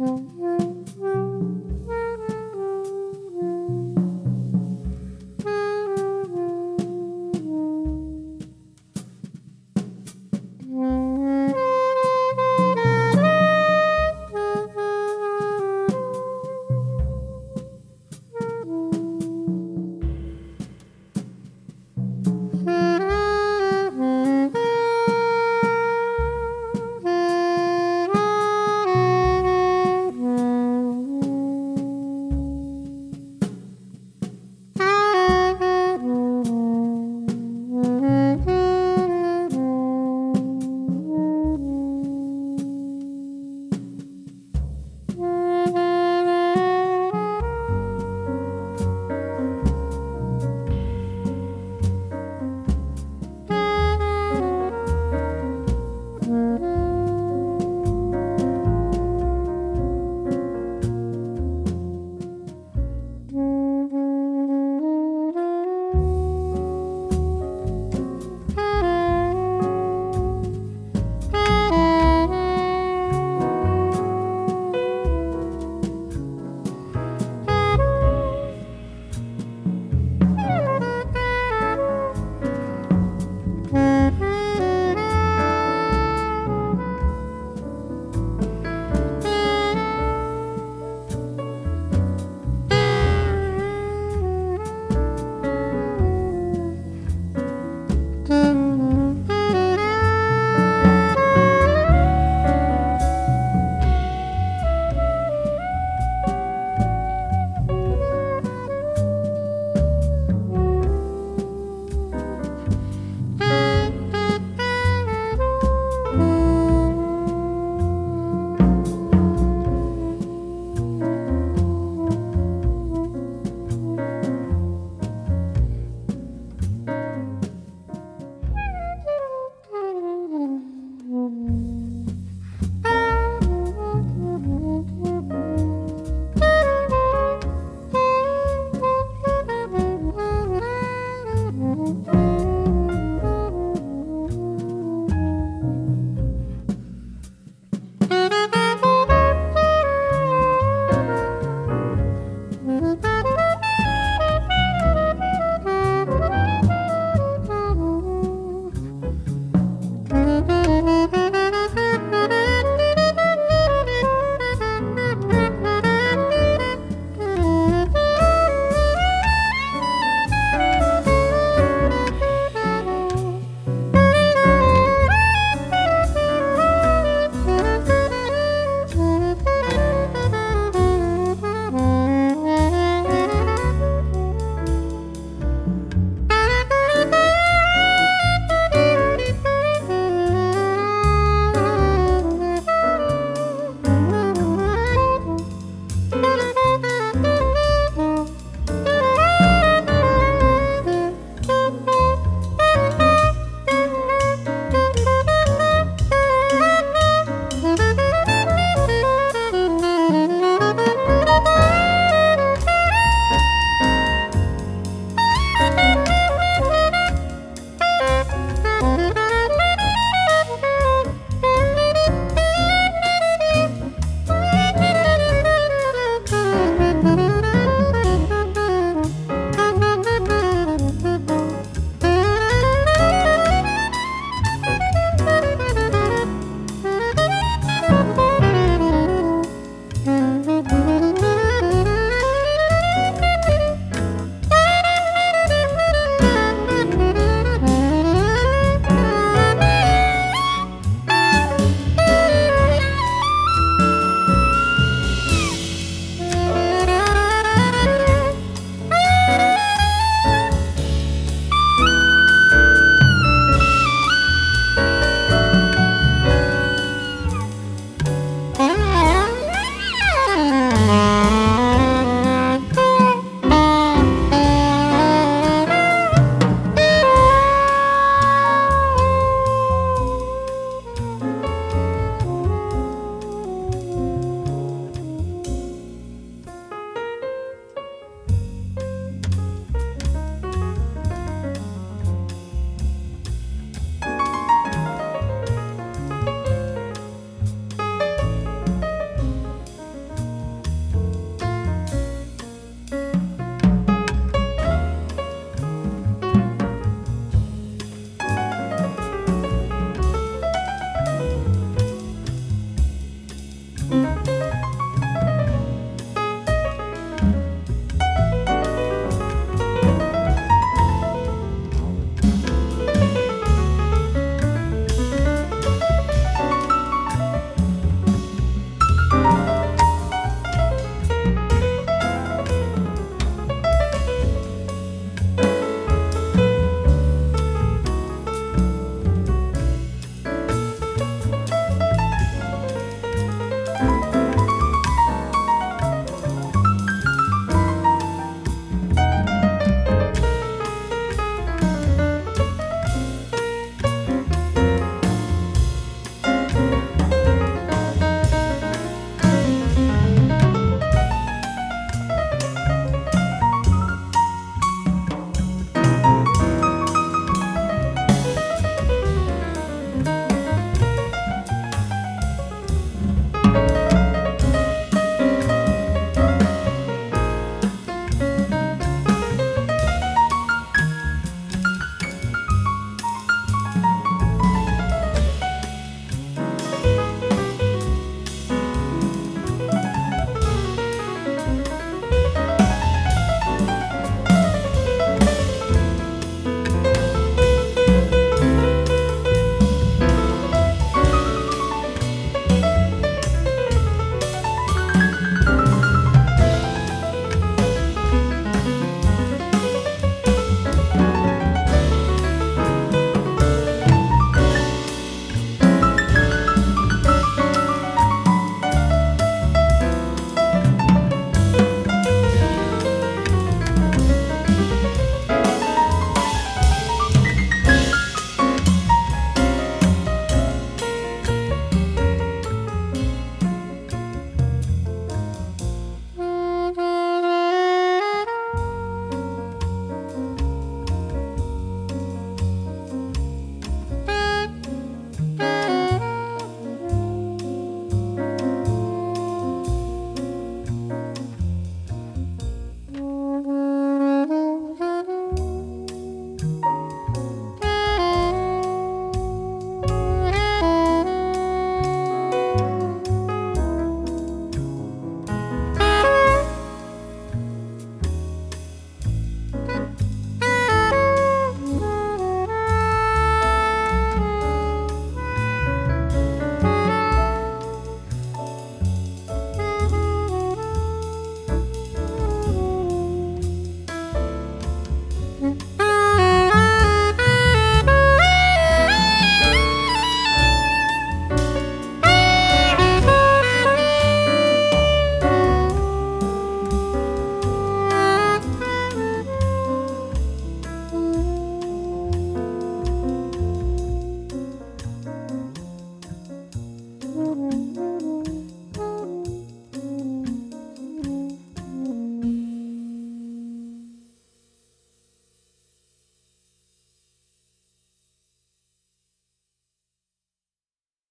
Mm-hmm.